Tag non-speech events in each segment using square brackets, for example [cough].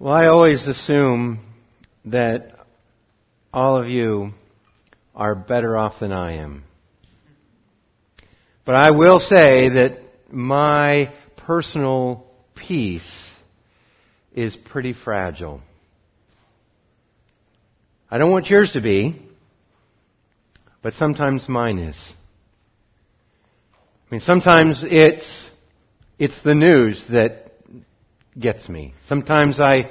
Well, I always assume that all of you are better off than I am. But I will say that my personal peace is pretty fragile. I don't want yours to be, but sometimes mine is. I mean, sometimes it's, it's the news that gets me. Sometimes I,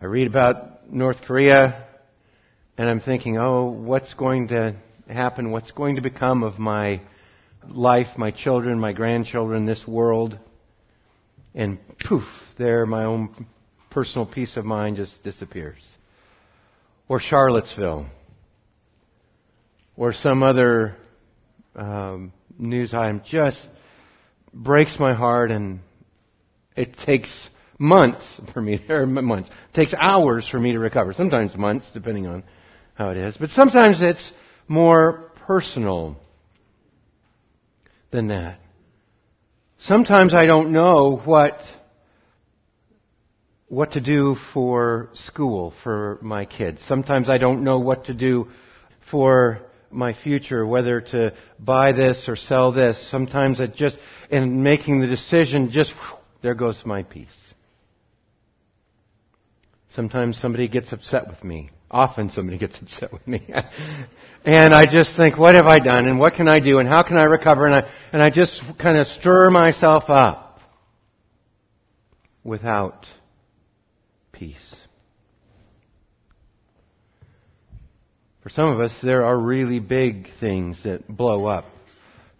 I read about North Korea and I'm thinking, oh, what's going to happen? What's going to become of my life, my children, my grandchildren, this world? And poof, there my own personal peace of mind just disappears. Or Charlottesville. Or some other um, news item just breaks my heart and it takes months for me, [laughs] or months, it takes hours for me to recover. Sometimes months, depending on how it is. But sometimes it's more personal than that. Sometimes I don't know what what to do for school for my kids. Sometimes I don't know what to do for my future, whether to buy this or sell this. Sometimes it just, in making the decision, just there goes my peace. Sometimes somebody gets upset with me. Often somebody gets [laughs] upset with me. and I just think, what have I done? And what can I do? And how can I recover? And I, and I just kind of stir myself up without peace. For some of us, there are really big things that blow up.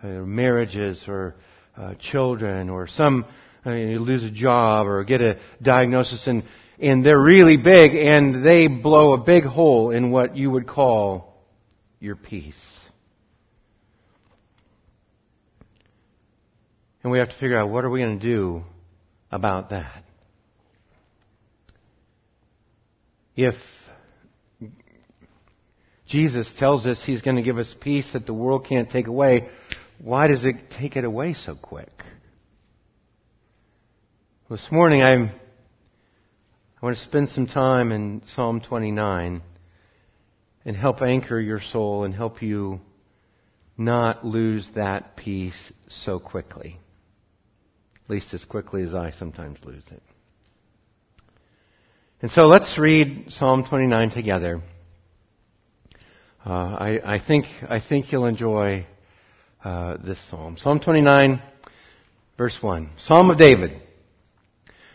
Uh, marriages or uh, children or some I mean, you lose a job or get a diagnosis and, and they're really big and they blow a big hole in what you would call your peace. And we have to figure out what are we going to do about that. If Jesus tells us he's going to give us peace that the world can't take away, why does it take it away so quick? This morning I'm, I want to spend some time in Psalm 29 and help anchor your soul and help you not lose that peace so quickly. At least as quickly as I sometimes lose it. And so let's read Psalm 29 together. Uh, I, I, think I think you'll enjoy uh, this psalm. Psalm 29, verse 1. Psalm of David.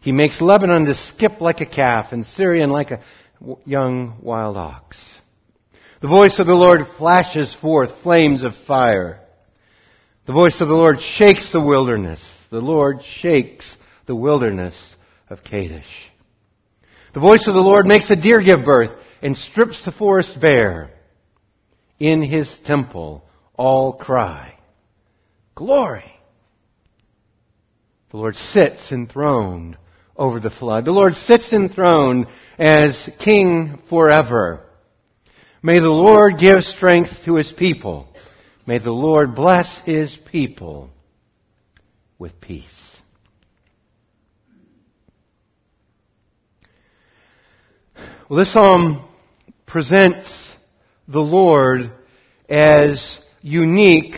He makes Lebanon to skip like a calf and Sirion like a young wild ox. The voice of the Lord flashes forth flames of fire. The voice of the Lord shakes the wilderness. The Lord shakes the wilderness of Kadesh. The voice of the Lord makes a deer give birth and strips the forest bare. In his temple all cry, Glory! The Lord sits enthroned over the flood. The Lord sits enthroned as King forever. May the Lord give strength to His people. May the Lord bless His people with peace. Well, this psalm presents the Lord as unique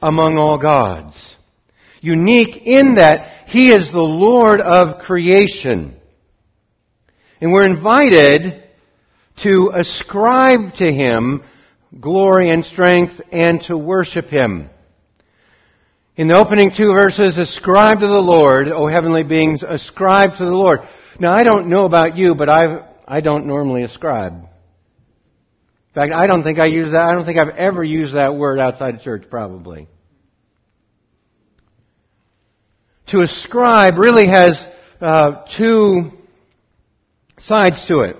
among all gods. Unique in that he is the Lord of creation. And we're invited to ascribe to Him glory and strength and to worship Him. In the opening two verses, ascribe to the Lord, O heavenly beings, ascribe to the Lord. Now I don't know about you, but I've, I don't normally ascribe. In fact, I don't think I use that, I don't think I've ever used that word outside of church, probably. To ascribe really has uh, two sides to it.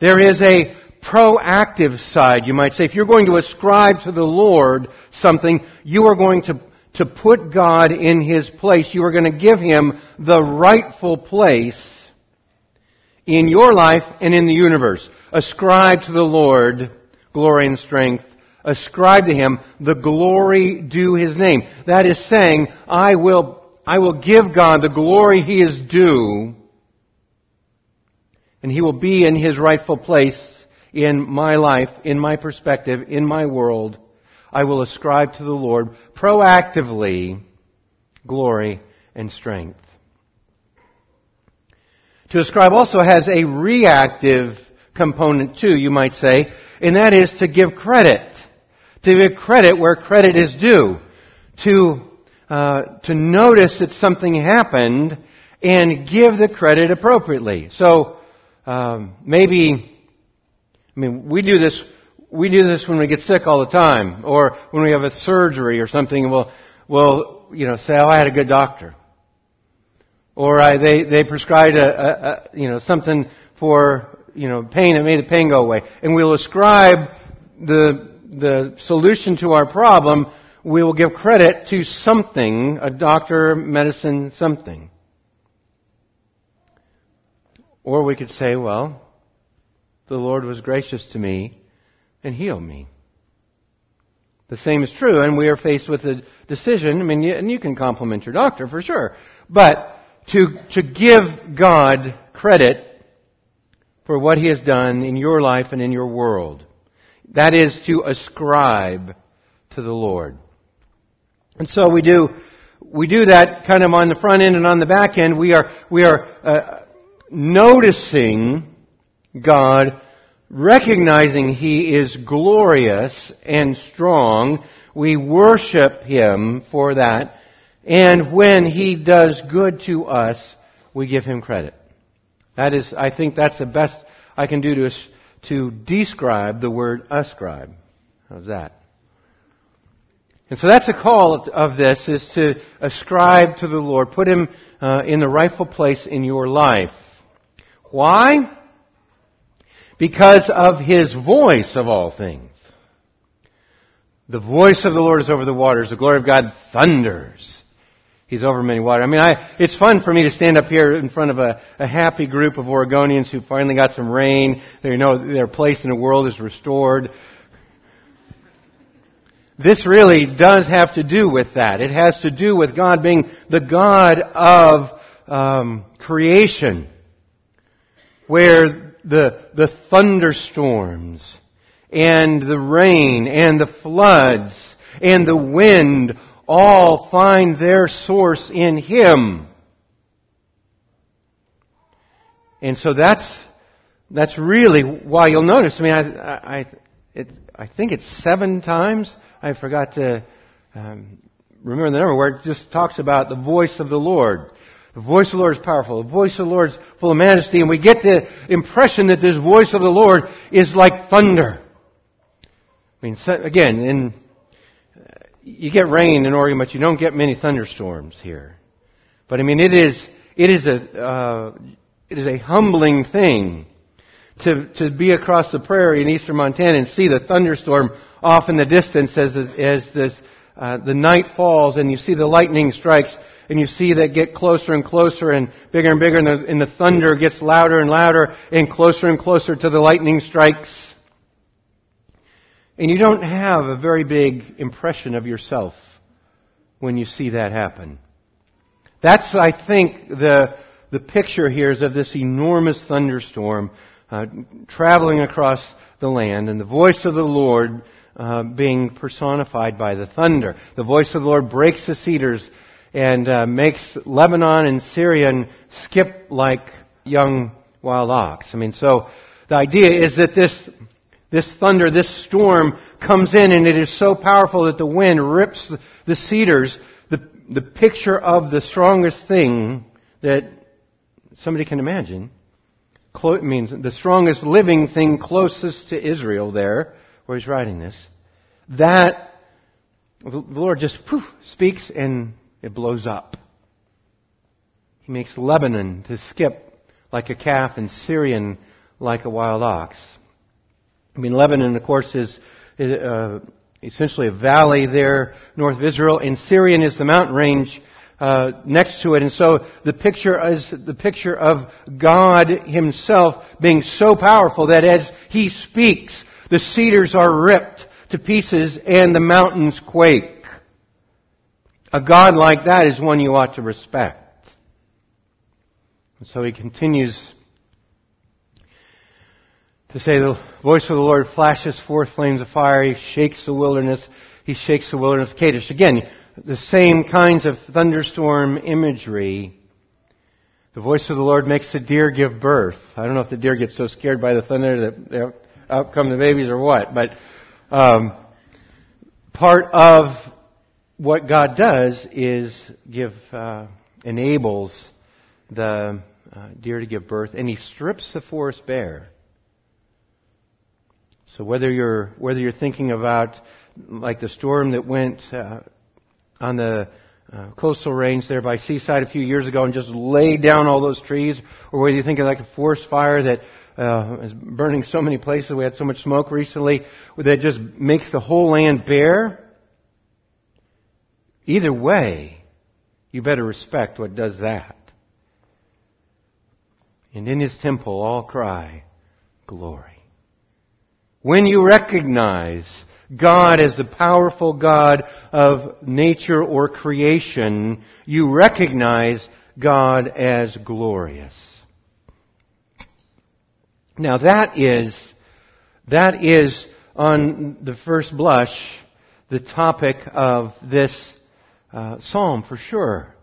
There is a proactive side, you might say. If you're going to ascribe to the Lord something, you are going to, to put God in His place. You are going to give Him the rightful place in your life and in the universe. Ascribe to the Lord glory and strength. Ascribe to Him the glory due His name. That is saying, I will, I will give God the glory He is due, and He will be in His rightful place in my life, in my perspective, in my world. I will ascribe to the Lord proactively glory and strength. To ascribe also has a reactive component too, you might say, and that is to give credit. To give credit where credit is due. To, uh, to notice that something happened and give the credit appropriately. So, um, maybe, I mean, we do this, we do this when we get sick all the time, or when we have a surgery or something, we'll, we'll, you know, say, oh, I had a good doctor. Or I, they, they prescribed a, a, a, you know, something for, you know, pain that made the pain go away. And we'll ascribe the, the solution to our problem, we will give credit to something, a doctor, medicine, something. Or we could say, well, the Lord was gracious to me and healed me. The same is true, and we are faced with a decision. I mean, and you can compliment your doctor for sure, but to, to give God credit for what He has done in your life and in your world. That is to ascribe to the Lord. And so we do, we do that kind of on the front end and on the back end. We are, we are uh, noticing God, recognizing He is glorious and strong. We worship Him for that. And when He does good to us, we give Him credit. That is, I think that's the best I can do to, to describe the word ascribe. How's that? And so that's the call of this, is to ascribe to the Lord. Put Him uh, in the rightful place in your life. Why? Because of His voice of all things. The voice of the Lord is over the waters. The glory of God thunders. He's over many waters. I mean, I, it's fun for me to stand up here in front of a, a happy group of Oregonians who finally got some rain. They know their place in the world is restored. This really does have to do with that. It has to do with God being the God of um, creation, where the the thunderstorms and the rain and the floods and the wind all find their source in Him. And so that's, that's really why you'll notice. I mean, I, I, it, I think it's seven times. I forgot to um, remember the number where it just talks about the voice of the Lord. The voice of the Lord is powerful. The voice of the Lord is full of majesty. And we get the impression that this voice of the Lord is like thunder. I mean, again, in you get rain in Oregon, but you don't get many thunderstorms here. But I mean, it is it is a uh, it is a humbling thing to to be across the prairie in eastern Montana and see the thunderstorm off in the distance as as this uh, the night falls and you see the lightning strikes and you see that get closer and closer and bigger and bigger and the, and the thunder gets louder and louder and closer and closer to the lightning strikes. And you don't have a very big impression of yourself when you see that happen. That's, I think, the, the picture here is of this enormous thunderstorm uh, traveling across the land and the voice of the Lord uh, being personified by the thunder. The voice of the Lord breaks the cedars and uh, makes Lebanon and Sirion skip like young wild ox. I mean, so the idea is that this this thunder, this storm comes in and it is so powerful that the wind rips the cedars. The, the picture of the strongest thing that somebody can imagine means the strongest living thing closest to Israel there, where he's writing this. That the Lord just poof, speaks and it blows up. He makes Lebanon to skip like a calf and Sirion like a wild ox. I mean, Lebanon, of course, is, uh, essentially a valley there north of Israel, and Sirion is the mountain range uh, next to it. And so the picture is the picture of God Himself being so powerful that as He speaks, the cedars are ripped to pieces and the mountains quake. A God like that is one you ought to respect. And so he continues to say, The voice of the Lord flashes forth flames of fire. He shakes the wilderness. He shakes the wilderness of Kadesh. Again, the same kinds of thunderstorm imagery. The voice of the Lord makes the deer give birth. I don't know if the deer gets so scared by the thunder that out come the babies or what, but um, part of what God does is give uh, enables the uh, deer to give birth, and He strips the forest bare. So whether you're whether you're thinking about like the storm that went uh, on the uh, coastal range there by Seaside a few years ago and just laid down all those trees, or whether you think of like a forest fire that uh, is burning so many places. We had so much smoke recently that just makes the whole land bare. Either way, you better respect what does that. And in his temple all cry, glory. When you recognize God as the powerful God of nature or creation, you recognize God as glorious. Now that is, that is on the first blush the topic of this uh, psalm for sure.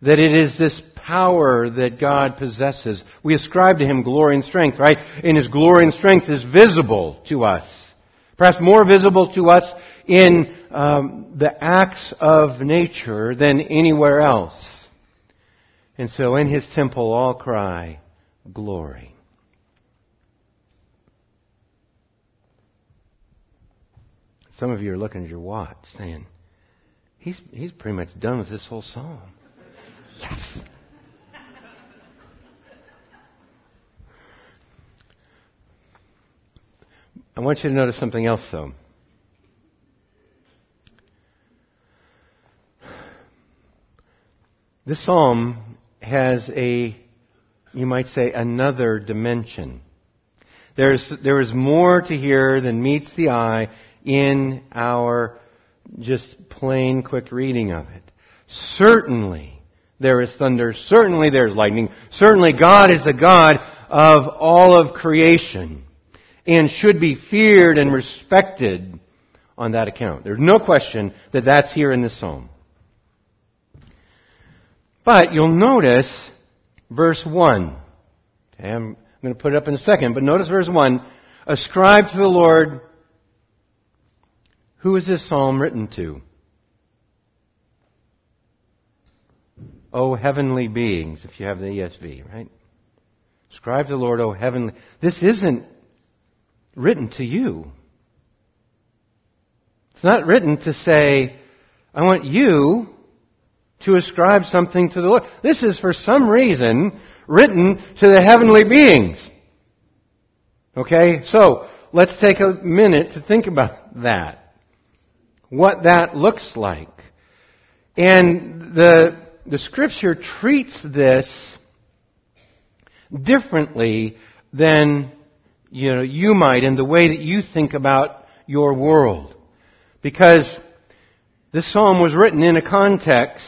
That it is this power that God possesses. We ascribe to Him glory and strength, right? And His glory and strength is visible to us. Perhaps more visible to us in um, the acts of nature than anywhere else. And so in His temple all cry, glory. Some of you are looking at your watch saying, he's, he's pretty much done with this whole psalm. Yes. I want you to notice something else, though. This psalm has a, you might say, another dimension. There's, there is more to hear than meets the eye in our just plain quick reading of it. Certainly there is thunder. Certainly there's lightning. Certainly God is the God of all of creation and should be feared and respected on that account. There's no question that that's here in this psalm. But you'll notice verse 1. Okay, I'm going to put it up in a second, but notice verse 1. Ascribe to the Lord. Who is this psalm written to? O heavenly beings, if you have the ESV, right? Ascribe to the Lord, O heavenly. This isn't written to you. It's not written to say, I want you to ascribe something to the Lord. This is for some reason written to the heavenly beings. Okay? So, let's take a minute to think about that. What that looks like. And the, the scripture treats this differently than you know, you might in the way that you think about your world. Because this psalm was written in a context,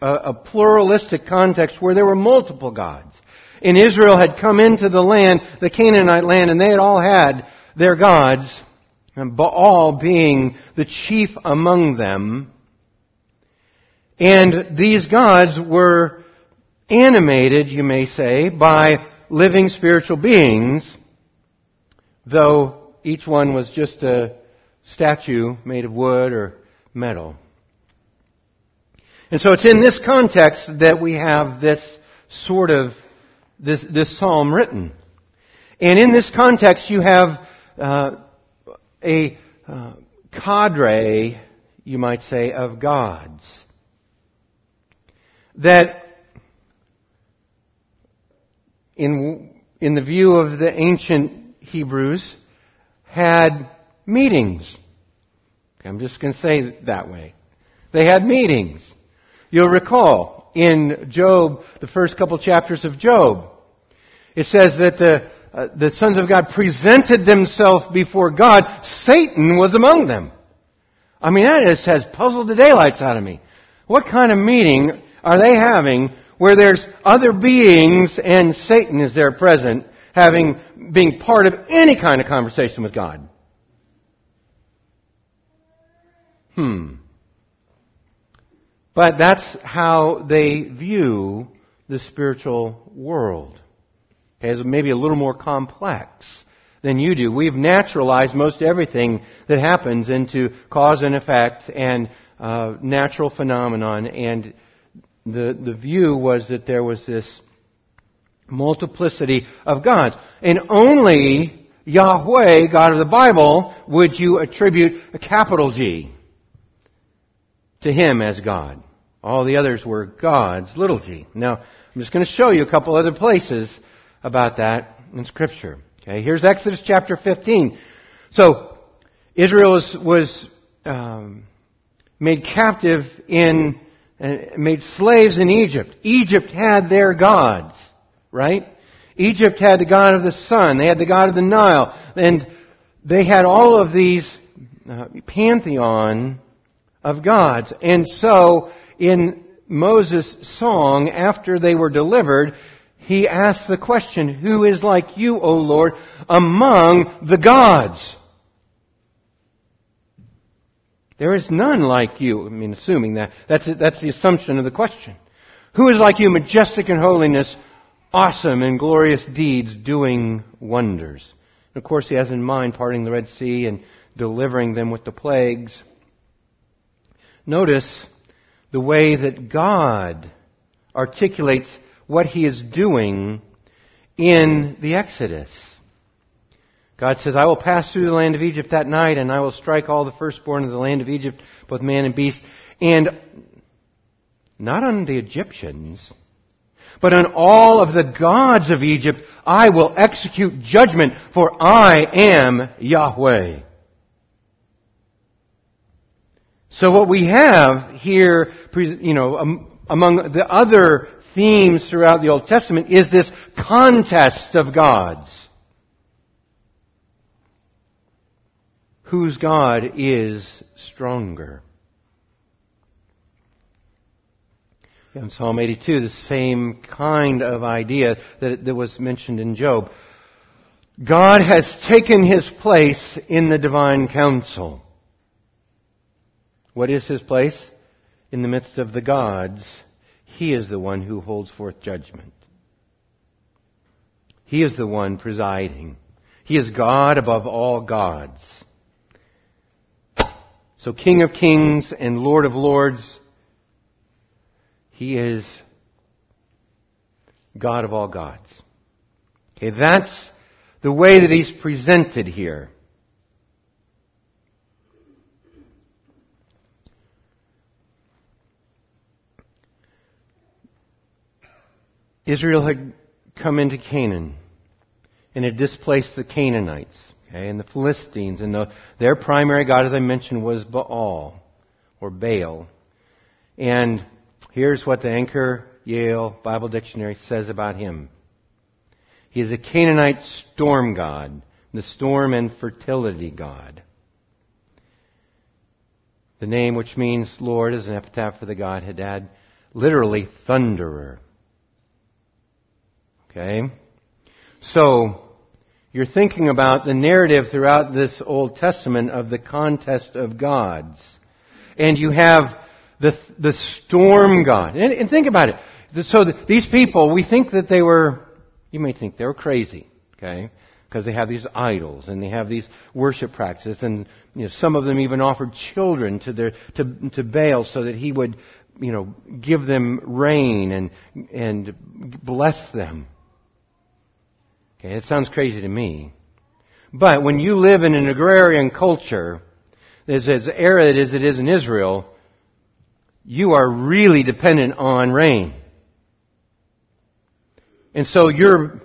a, a pluralistic context where there were multiple gods. And Israel had come into the land, the Canaanite land, and they had all had their gods, and Baal being the chief among them. And these gods were animated, you may say, by living spiritual beings though each one was just a statue made of wood or metal. And so it's in this context that we have this sort of, this, this psalm written. And in this context you have uh, a uh, cadre, you might say, of gods that in, in the view of the ancient Hebrews, had meetings. I'm just going to say it that way. They had meetings. You'll recall in Job, the first couple chapters of Job, it says that the, uh, the sons of God presented themselves before God. Satan was among them. I mean, that just has puzzled the daylights out of me. What kind of meeting are they having where there's other beings and Satan is there present, having, being part of any kind of conversation with God? Hmm. But that's how they view the spiritual world. As maybe a little more complex than you do. We've naturalized most everything that happens into cause and effect and uh, natural phenomenon. And the the view was that there was this multiplicity of gods, and only Yahweh, God of the Bible, would you attribute a capital G to Him as God. All the others were gods, little g. Now, I'm just going to show you a couple other places about that in Scripture. Okay, here's Exodus chapter 15. So, Israel was, was um, made captive in, uh, made slaves in Egypt. Egypt had their gods, right? Egypt had the god of the sun. They had the god of the Nile. And they had all of these uh, pantheon of gods. And so, in Moses' song, after they were delivered, he asks the question, Who is like you, O Lord, among the gods? There is none like you. I mean, assuming that. That's, that's the assumption of the question. Who is like you, majestic in holiness, awesome in glorious deeds, doing wonders? And of course, he has in mind parting the Red Sea and delivering them with the plagues. Notice the way that God articulates what he is doing in the Exodus. God says, I will pass through the land of Egypt that night, and I will strike all the firstborn of the land of Egypt, both man and beast, and not on the Egyptians, but on all of the gods of Egypt I will execute judgment, for I am Yahweh. So what we have here, you know, among the other themes throughout the Old Testament is this contest of gods. Whose God is stronger? In Psalm 82, the same kind of idea that, that was mentioned in Job. God has taken his place in the divine council. What is his place? In the midst of the gods, he is the one who holds forth judgment. He is the one presiding. He is God above all gods. So King of kings and Lord of lords, He is God of all gods. Okay, that's the way that He's presented here. Israel had come into Canaan and had displaced the Canaanites, okay, and the Philistines, and the, their primary god, as I mentioned, was Baal or Baal. And here's what the Anchor Yale Bible Dictionary says about him. He is a Canaanite storm god, the storm and fertility god. The name, which means Lord, is an epitaph for the god Hadad, literally thunderer. Okay? So, you're thinking about the narrative throughout this Old Testament of the contest of gods. And you have the, the storm god. And, and think about it. So the, these people, we think that they were, you may think they were crazy. Okay? Because they have these idols and they have these worship practices and you know, some of them even offered children to their, to, to Baal so that he would, you know, give them rain and, and bless them. Okay, it sounds crazy to me. But when you live in an agrarian culture, as, as arid as it is in Israel, you are really dependent on rain. And so you're,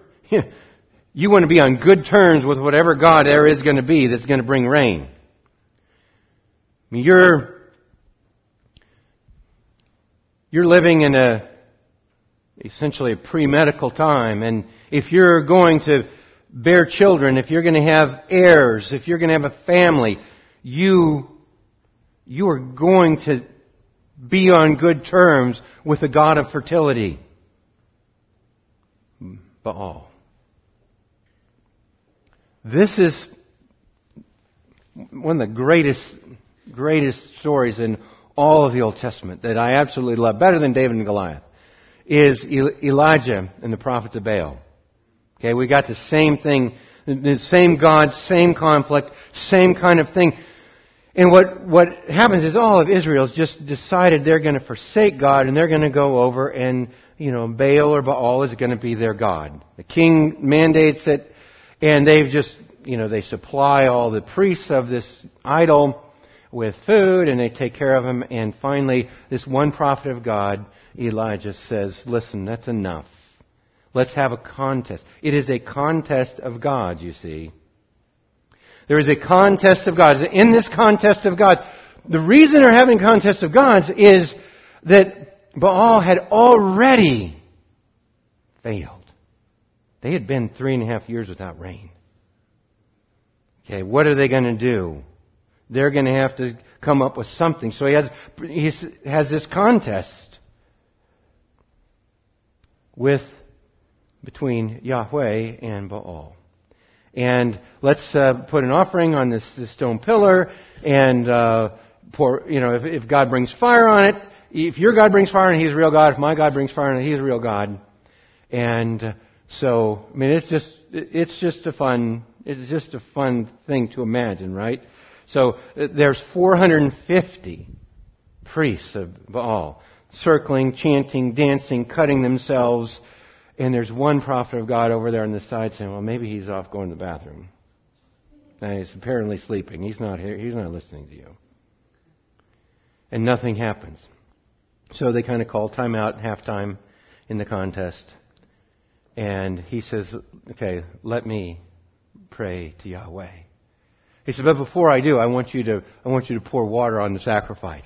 [laughs] you want to be on good terms with whatever God there is going to be that's going to bring rain. You're, you're living in a, essentially a pre-medical time, and if you're going to bear children, if you're going to have heirs, if you're going to have a family, you, you are going to be on good terms with the God of fertility. Baal. This is one of the greatest, greatest stories in all of the Old Testament that I absolutely love, better than David and Goliath, is Elijah and the prophets of Baal. Okay, we got the same thing, the same God, same conflict, same kind of thing. And what, what happens is all of Israel's just decided they're going to forsake God and they're going to go over and, you know, Baal or Baal is going to be their God. The king mandates it and they've just, you know, they supply all the priests of this idol with food and they take care of them and finally this one prophet of God, Elijah says, listen, that's enough. Let's have a contest. It is a contest of God, you see. There is a contest of God. In this contest of God, the reason they're having contest of gods is that Baal had already failed. They had been three and a half years without rain. Okay, what are they going to do? They're going to have to come up with something. So he has, he has this contest with, between Yahweh and Baal and let's uh, put an offering on this, this stone pillar and uh, pour, you know, if, if God brings fire on it, if your God brings fire on it, He's a real God. If my God brings fire on it, He's a real God. And uh, so, I mean, it's just, it's just a fun, it's just a fun thing to imagine, right? So uh, there's 450 priests of Baal circling, chanting, dancing, cutting themselves, and there's one prophet of God over there on the side saying, well, maybe he's off going to the bathroom. And he's apparently sleeping. He's not here. He's not listening to you. And nothing happens. So they kind of call time timeout, halftime in the contest. And he says, okay, let me pray to Yahweh. He said, but before I do, I want you to, I want you to pour water on the sacrifice.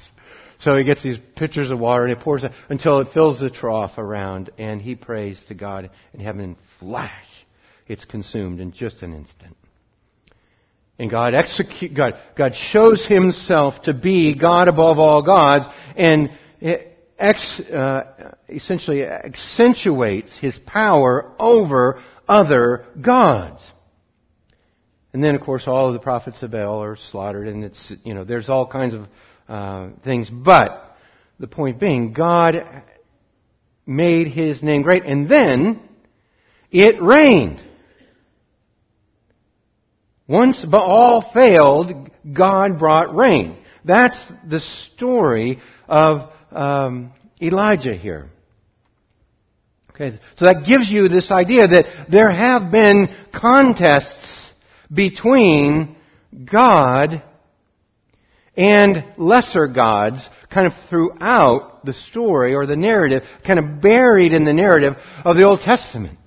So he gets these pitchers of water and he pours it until it fills the trough around and he prays to God in heaven and flash, it's consumed in just an instant. And God execute, God, God shows himself to be God above all gods and ex, uh, essentially accentuates his power over other gods. And then, of course, all of the prophets of Baal are slaughtered, and it's, you know, there's all kinds of uh, things. But the point being, God made His name great, and then it rained. Once Baal failed, God brought rain. That's the story of um, Elijah here. Okay, so that gives you this idea that there have been contests between God and lesser gods kind of throughout the story or the narrative, kind of buried in the narrative of the Old Testament.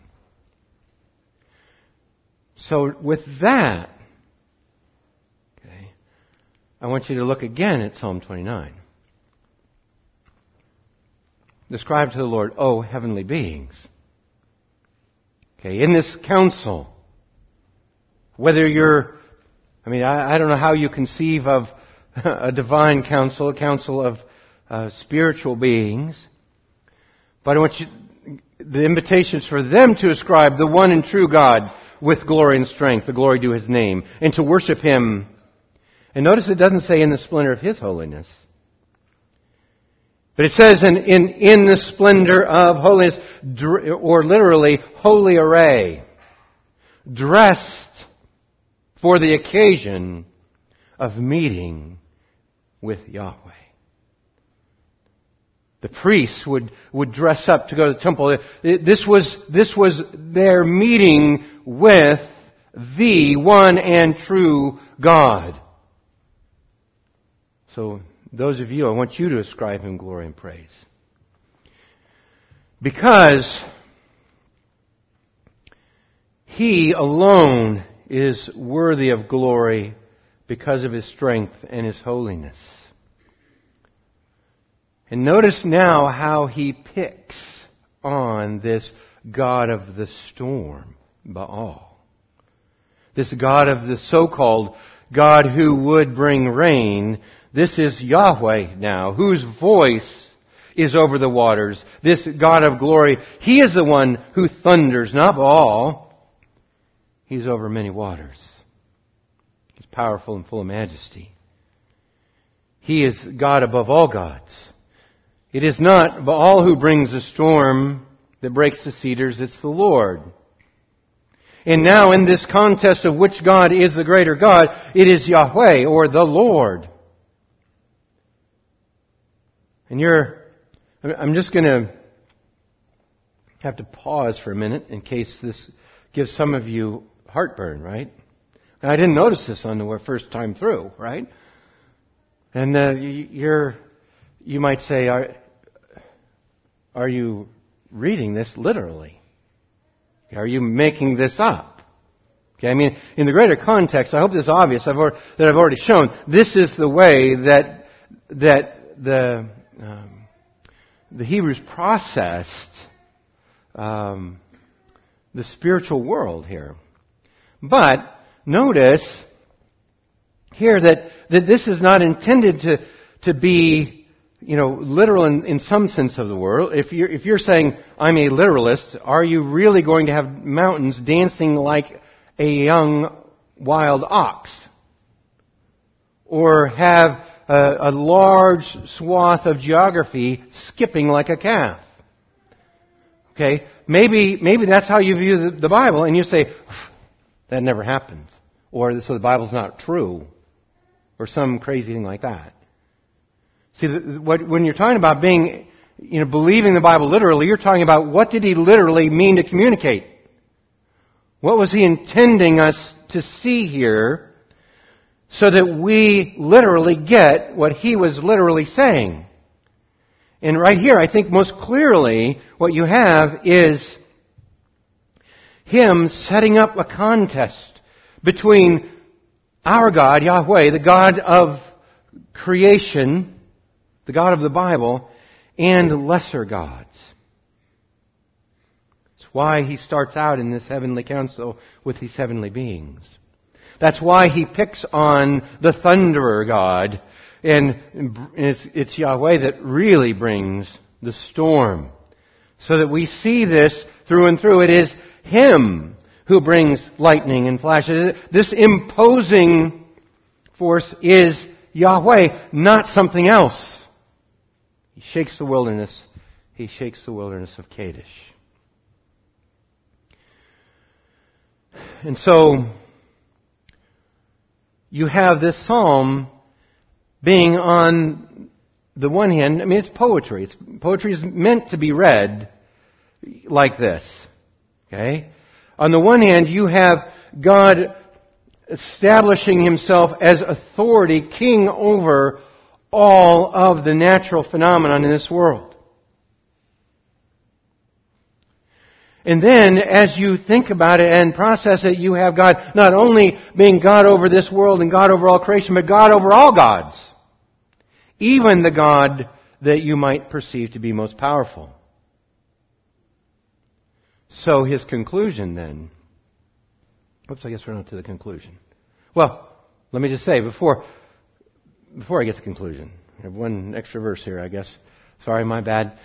So with that, okay, I want you to look again at Psalm 29. Describe to the Lord, O heavenly beings. Okay, in this council, whether you're, I mean, I, I don't know how you conceive of [laughs] a divine council, a council of uh, spiritual beings. But I want you, the invitation is for them to ascribe the one and true God with glory and strength, the glory due His name, and to worship Him. And notice it doesn't say in the splendor of His holiness. But it says in, in, in the splendor of holiness, or literally, holy array, dressed for the occasion of meeting with Yahweh. The priests would, would dress up to go to the temple. This was, this was their meeting with the one and true God. So, those of you, I want you to ascribe him glory and praise. Because He alone is worthy of glory because of His strength and His holiness. And notice now how He picks on this God of the storm, Baal. This God of the so-called God who would bring rain. This is Yahweh now, whose voice is over the waters. This God of glory, He is the one who thunders, not Baal. He's over many waters. He's powerful and full of majesty. He is God above all gods. It is not Baal who brings the storm that breaks the cedars, it's the Lord. And now in this contest of which God is the greater God, it is Yahweh or the Lord. And you're, I'm just going to have to pause for a minute in case this gives some of you heartburn, right? I didn't notice this on the first time through, right? And uh, you're, you might say, are, are you reading this literally? Are you making this up? Okay, I mean, in the greater context, I hope this is obvious I've that I've already shown. This is the way that that the um, the Hebrews processed um, the spiritual world here. But notice here that that this is not intended to to be you know, literal in, in some sense of the word. If you're, if you're saying, I'm a literalist, are you really going to have mountains dancing like a young wild ox? Or have a, a large swath of geography skipping like a calf? Okay, maybe, maybe that's how you view the, the Bible, and you say, that never happens. Or so the Bible's not true. Or some crazy thing like that. See, when you're talking about being, you know, believing the Bible literally, you're talking about what did he literally mean to communicate? What was he intending us to see here so that we literally get what he was literally saying? And right here, I think most clearly what you have is him setting up a contest between our God, Yahweh, the God of creation, the God of the Bible, and lesser gods. It's why he starts out in this heavenly council with these heavenly beings. That's why he picks on the thunderer God, and it's, it's Yahweh that really brings the storm. So that we see this through and through. It is him who brings lightning and flashes. This imposing force is Yahweh, not something else. He shakes the wilderness. He shakes the wilderness of Kadesh. And so, you have this psalm being on the one hand, I mean, it's poetry. It's, poetry is meant to be read like this. Okay? On the one hand, you have God establishing himself as authority, king over all of the natural phenomenon in this world. And then, as you think about it and process it, you have God not only being God over this world and God over all creation, but God over all gods. Even the God that you might perceive to be most powerful. So his conclusion then. Oops, I guess we're not to the conclusion. Well, let me just say before, before I get to the conclusion, I have one extra verse here, I guess. Sorry, my bad.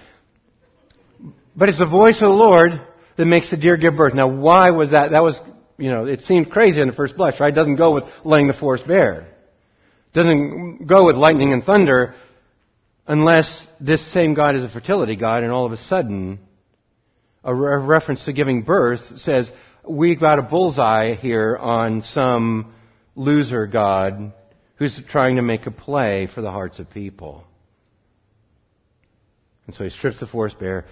But it's the voice of the Lord that makes the deer give birth. Now, why was that? That was, you know, it seemed crazy in the first blush, right? It doesn't go with laying the forest bare. It doesn't go with lightning and thunder unless this same God is a fertility God and all of a sudden a reference to giving birth says, we've got a bullseye here on some loser God who's trying to make a play for the hearts of people. And so he strips the forest bare,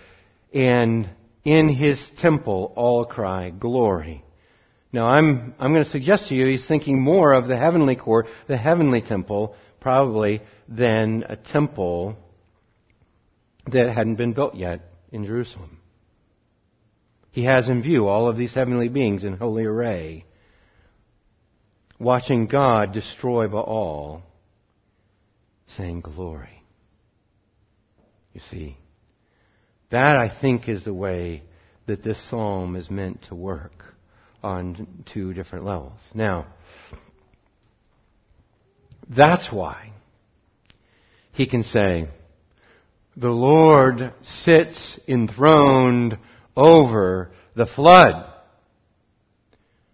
and in his temple all cry, Glory. Now I'm, I'm going to suggest to you he's thinking more of the heavenly court, the heavenly temple, probably, than a temple that hadn't been built yet in Jerusalem. He has in view all of these heavenly beings in holy array, watching God destroy Baal, saying, Glory. You see, that I think is the way that this psalm is meant to work on two different levels. Now, that's why he can say, the Lord sits enthroned over the flood.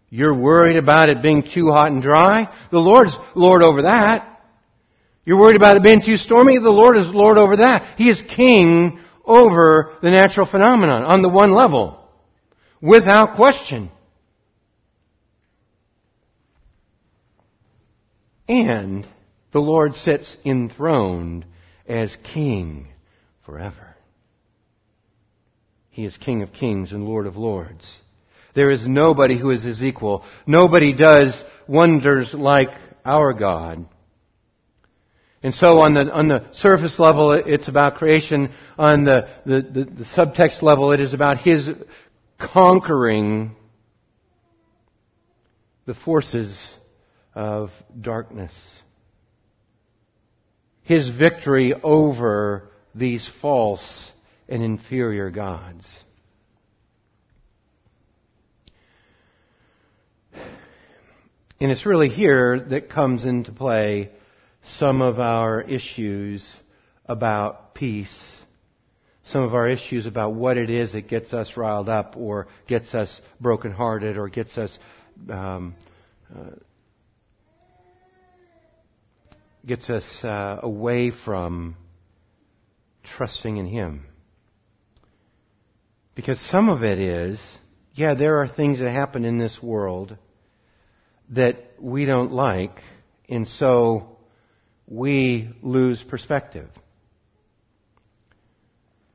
You're worried about it being too hot and dry? The Lord's Lord over that. You're worried about it being too stormy? The Lord is Lord over that. He is King over the natural phenomenon on the one level. Without question. And the Lord sits enthroned as King forever. He is King of kings and Lord of lords. There is nobody who is his equal. Nobody does wonders like our God. And so on the, on the surface level, it's about creation. On the, the, the, the subtext level, it is about his conquering the forces of darkness. His victory over these false and inferior gods. And it's really here that comes into play some of our issues about peace, some of our issues about what it is that gets us riled up or gets us brokenhearted or gets us um, uh, gets us uh, away from trusting in Him. Because some of it is, yeah, there are things that happen in this world that we don't like, and so we lose perspective.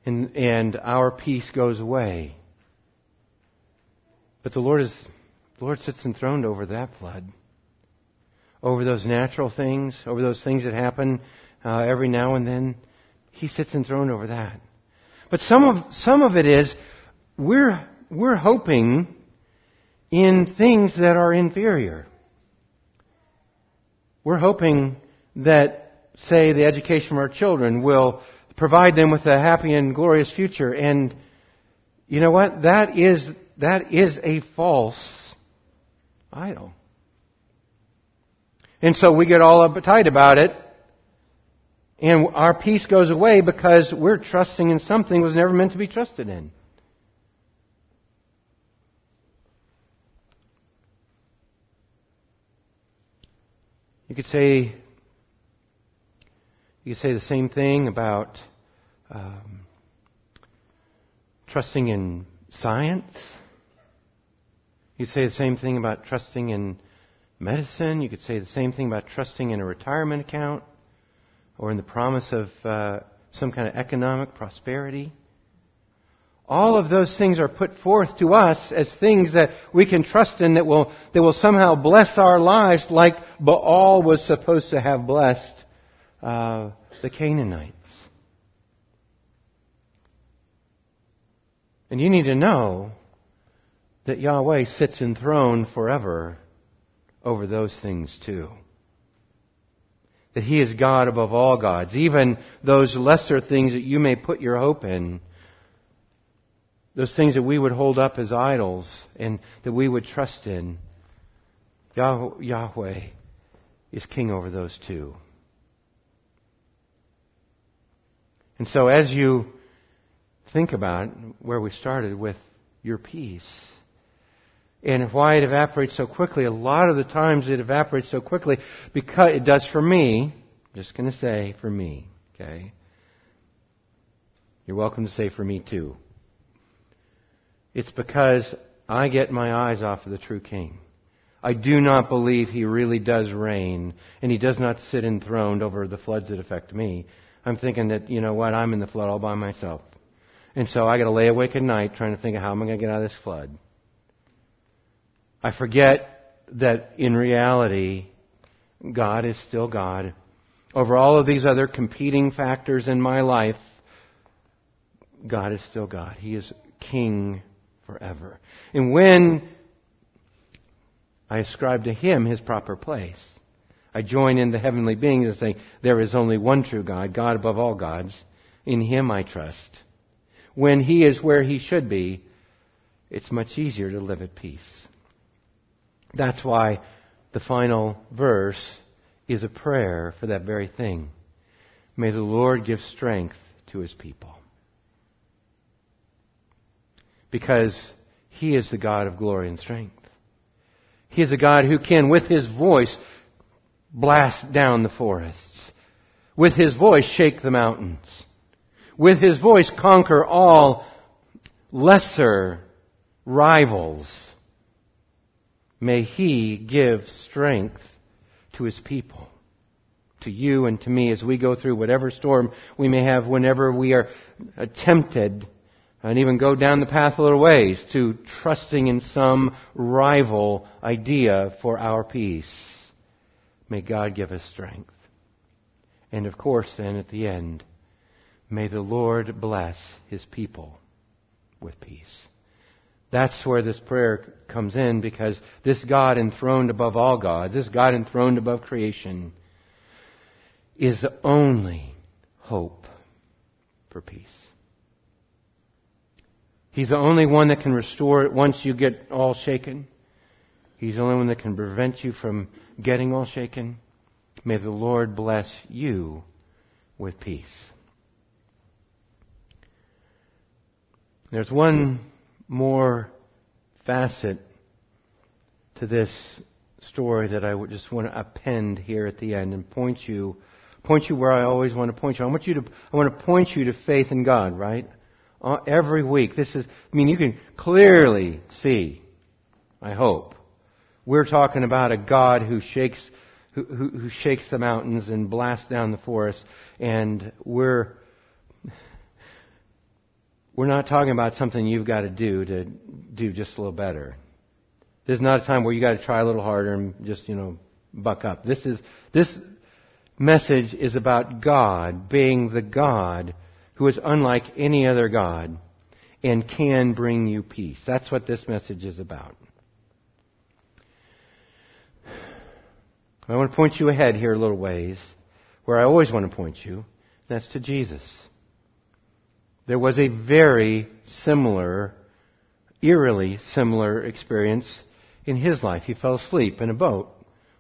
And, and our peace goes away. But the Lord is, the Lord sits enthroned over that flood. Over those natural things, over those things that happen uh, every now and then. He sits enthroned over that. But some of, some of it is, we're, we're hoping in things that are inferior. We're hoping that, say, the education of our children will provide them with a happy and glorious future. And you know what? That is, that is a false idol. And so we get all uptight about it. And our peace goes away because we're trusting in something that was never meant to be trusted in. You could say you could say the same thing about um, trusting in science. You could say the same thing about trusting in medicine. You could say the same thing about trusting in a retirement account or in the promise of uh, some kind of economic prosperity. All of those things are put forth to us as things that we can trust in that will, that will somehow bless our lives like Baal was supposed to have blessed uh, the Canaanites. And you need to know that Yahweh sits enthroned forever over those things too. That He is God above all gods. Even those lesser things that you may put your hope in those things that we would hold up as idols and that we would trust in, Yahweh is king over those too. And so as you think about where we started with your peace and why it evaporates so quickly, a lot of the times it evaporates so quickly because it does for me, just going to say for me, okay? You're welcome to say for me too. It's because I get my eyes off of the true King. I do not believe he really does reign, and he does not sit enthroned over the floods that affect me. I'm thinking that, you know what, I'm in the flood all by myself. And so I gotta lay awake at night trying to think of how am I gonna get out of this flood. I forget that in reality, God is still God. Over all of these other competing factors in my life, God is still God. He is King forever. And when I ascribe to him his proper place, I join in the heavenly beings and say, there is only one true God, God above all gods. In him I trust. When he is where he should be, it's much easier to live at peace. That's why the final verse is a prayer for that very thing. May the Lord give strength to his people. Because he is the God of glory and strength. He is a God who can, with his voice, blast down the forests. With his voice, shake the mountains. With his voice, conquer all lesser rivals. May he give strength to his people, to you and to me as we go through whatever storm we may have whenever we are tempted and even go down the path a little ways to trusting in some rival idea for our peace. May God give us strength. And of course, then at the end, may the Lord bless his people with peace. That's where this prayer comes in because this God enthroned above all gods, this God enthroned above creation, is the only hope for peace. He's the only one that can restore it once you get all shaken. He's the only one that can prevent you from getting all shaken. May the Lord bless you with peace. There's one more facet to this story that I would just want to append here at the end and point you point you where I always want to point you. I want you to I want to point you to faith in God, right? Uh, every week. This is I mean you can clearly see, I hope. We're talking about a God who shakes who, who, who shakes the mountains and blasts down the forest and we're we're not talking about something you've got to do to do just a little better. This is not a time where you got to try a little harder and just, you know, buck up. This is, this message is about God being the God who is unlike any other God and can bring you peace. That's what this message is about. I want to point you ahead here a little ways where I always want to point you. That's to Jesus. There was a very similar, eerily similar experience in his life. He fell asleep in a boat,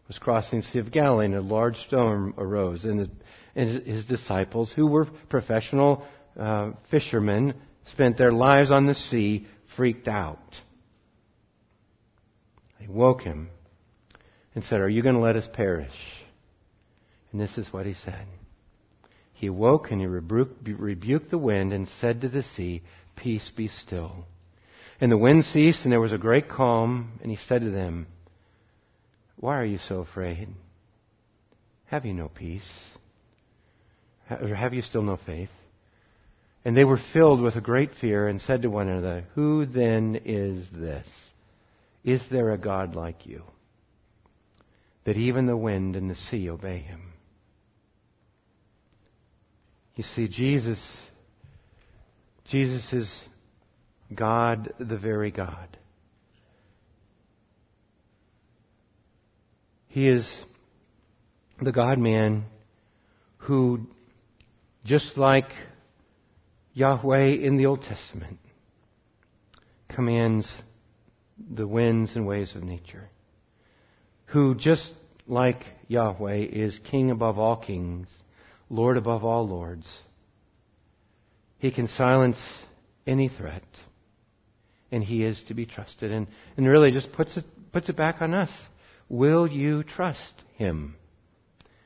was crossing the Sea of Galilee, and a large storm arose. And, his disciples, who were professional uh, fishermen, spent their lives on the sea, freaked out. They woke him and said, Are you going to let us perish? And this is what he said. He awoke and he rebuked the wind and said to the sea, Peace be still. And the wind ceased and there was a great calm, and he said to them, Why are you so afraid? Have you no peace? Have you still no faith? And they were filled with a great fear and said to one another, Who then is this? Is there a God like you? That even the wind and the sea obey him. You see, Jesus, Jesus is God, the very God. He is the God man who, just like Yahweh in the Old Testament, commands the winds and waves of nature. Who, just like Yahweh, is king above all kings Lord above all lords. He can silence any threat, and He is to be trusted. And, and really just puts it, puts it back on us. Will you trust Him?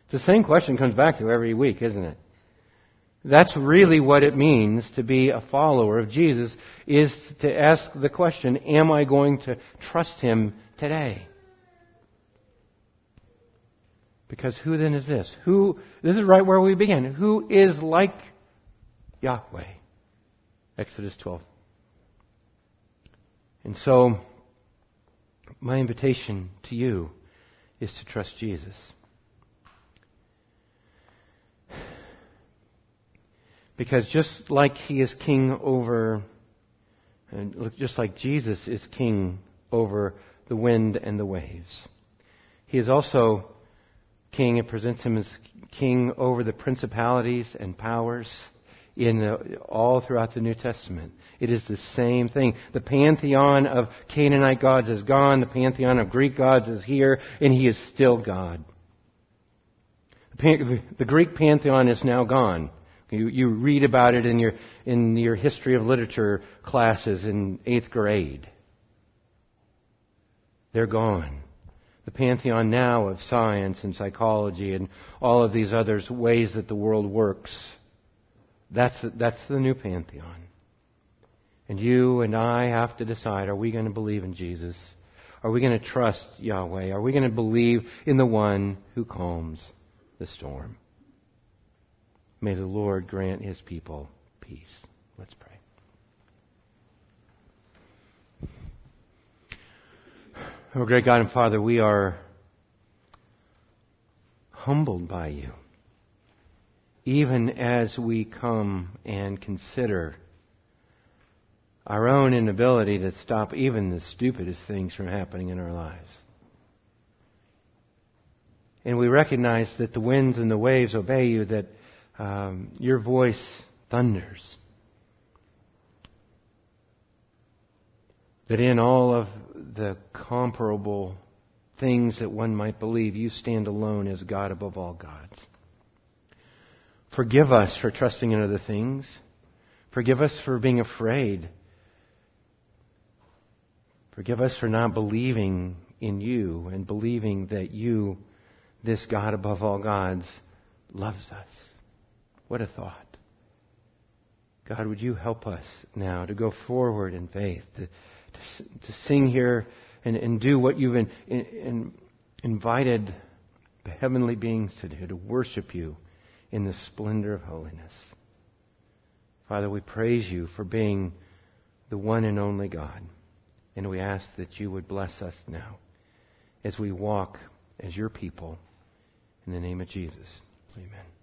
It's the same question comes back to every week, isn't it? That's really what it means to be a follower of Jesus, is to ask the question, am I going to trust Him today? Because who then is this? Who, this is right where we begin. Who is like Yahweh? Exodus 12. And so, my invitation to you is to trust Jesus. Because just like he is king over And look, just like Jesus is king over the wind and the waves, he is also king. It presents him as king over the principalities and powers in the, all throughout the New Testament. It is the same thing. The pantheon of Canaanite gods is gone. The pantheon of Greek gods is here, and he is still God. The, the Greek pantheon is now gone. You, you read about it in your, in your history of literature classes in eighth grade. They're gone. The pantheon now of science and psychology and all of these other ways that the world works, that's, that's the new pantheon. And you and I have to decide, are we going to believe in Jesus? Are we going to trust Yahweh? Are we going to believe in the one who calms the storm? May the Lord grant his people peace. Let's pray. Oh, great God and Father, we are humbled by you, even as we come and consider our own inability to stop even the stupidest things from happening in our lives. And we recognize that the winds and the waves obey you, that um, your voice thunders. That in all of the comparable things that one might believe, you stand alone as God above all gods. Forgive us for trusting in other things. Forgive us for being afraid. Forgive us for not believing in you and believing that you, this God above all gods, loves us. What a thought. God, would you help us now to go forward in faith, to, to, to sing here and, and do what you've in, in, invited the heavenly beings to do, to worship you in the splendor of holiness. Father, we praise you for being the one and only God. And we ask that you would bless us now as we walk as your people. In the name of Jesus. Amen.